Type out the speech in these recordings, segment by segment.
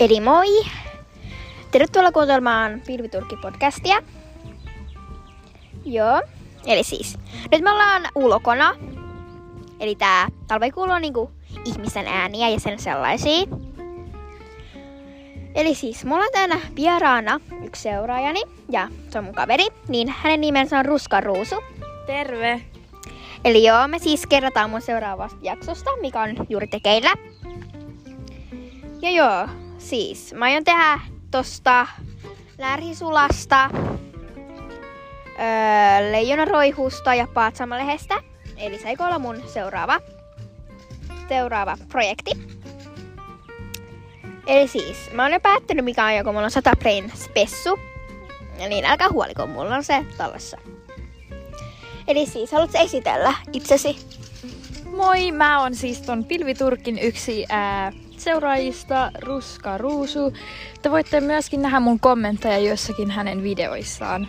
Eli moi! Tervetuloa kuuntelemaan Pilviturkki-podcastia. Joo, eli siis, nyt me ollaan ulkona. Eli tää talve kuuluu niinku ihmisten ääniä ja sen sellaisia. Eli siis, mulla on tänä vieraana yksi seuraajani, ja se on mun kaveri, niin hänen nimensä on Ruska Ruusu. Terve! Eli joo, me siis kerrotaan mun seuraavasta jaksosta, mikä on juuri tekeillä. Ja joo, siis mä aion tehdä tosta lärhisulasta, öö, leijonaroihusta ja paatsamalehdestä. Eli se olla mun seuraava, seuraava projekti. Eli siis, mä oon jo päättänyt mikä on joku, mulla on 100 brain spessu. Niin älkää huoliko, mulla on se tallessa. Eli siis, haluatko esitellä itsesi? Moi, mä oon siis ton Pilviturkin yksi ää, seuraajista, Ruska Ruusu. Te voitte myöskin nähdä mun kommentteja jossakin hänen videoissaan.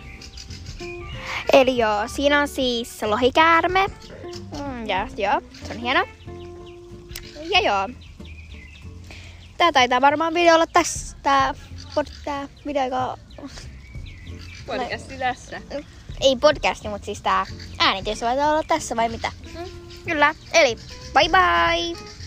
Eli joo, siinä on siis lohikäärme. Mm, ja joo, se on hieno. Ja joo. Tää taitaa varmaan video olla tässä. Tää, pod, tää video, joka... Podcasti tässä. Ei podcasti, mutta siis tää äänitys vai olla tässä vai mitä? Mm, kyllä. Eli bye bye!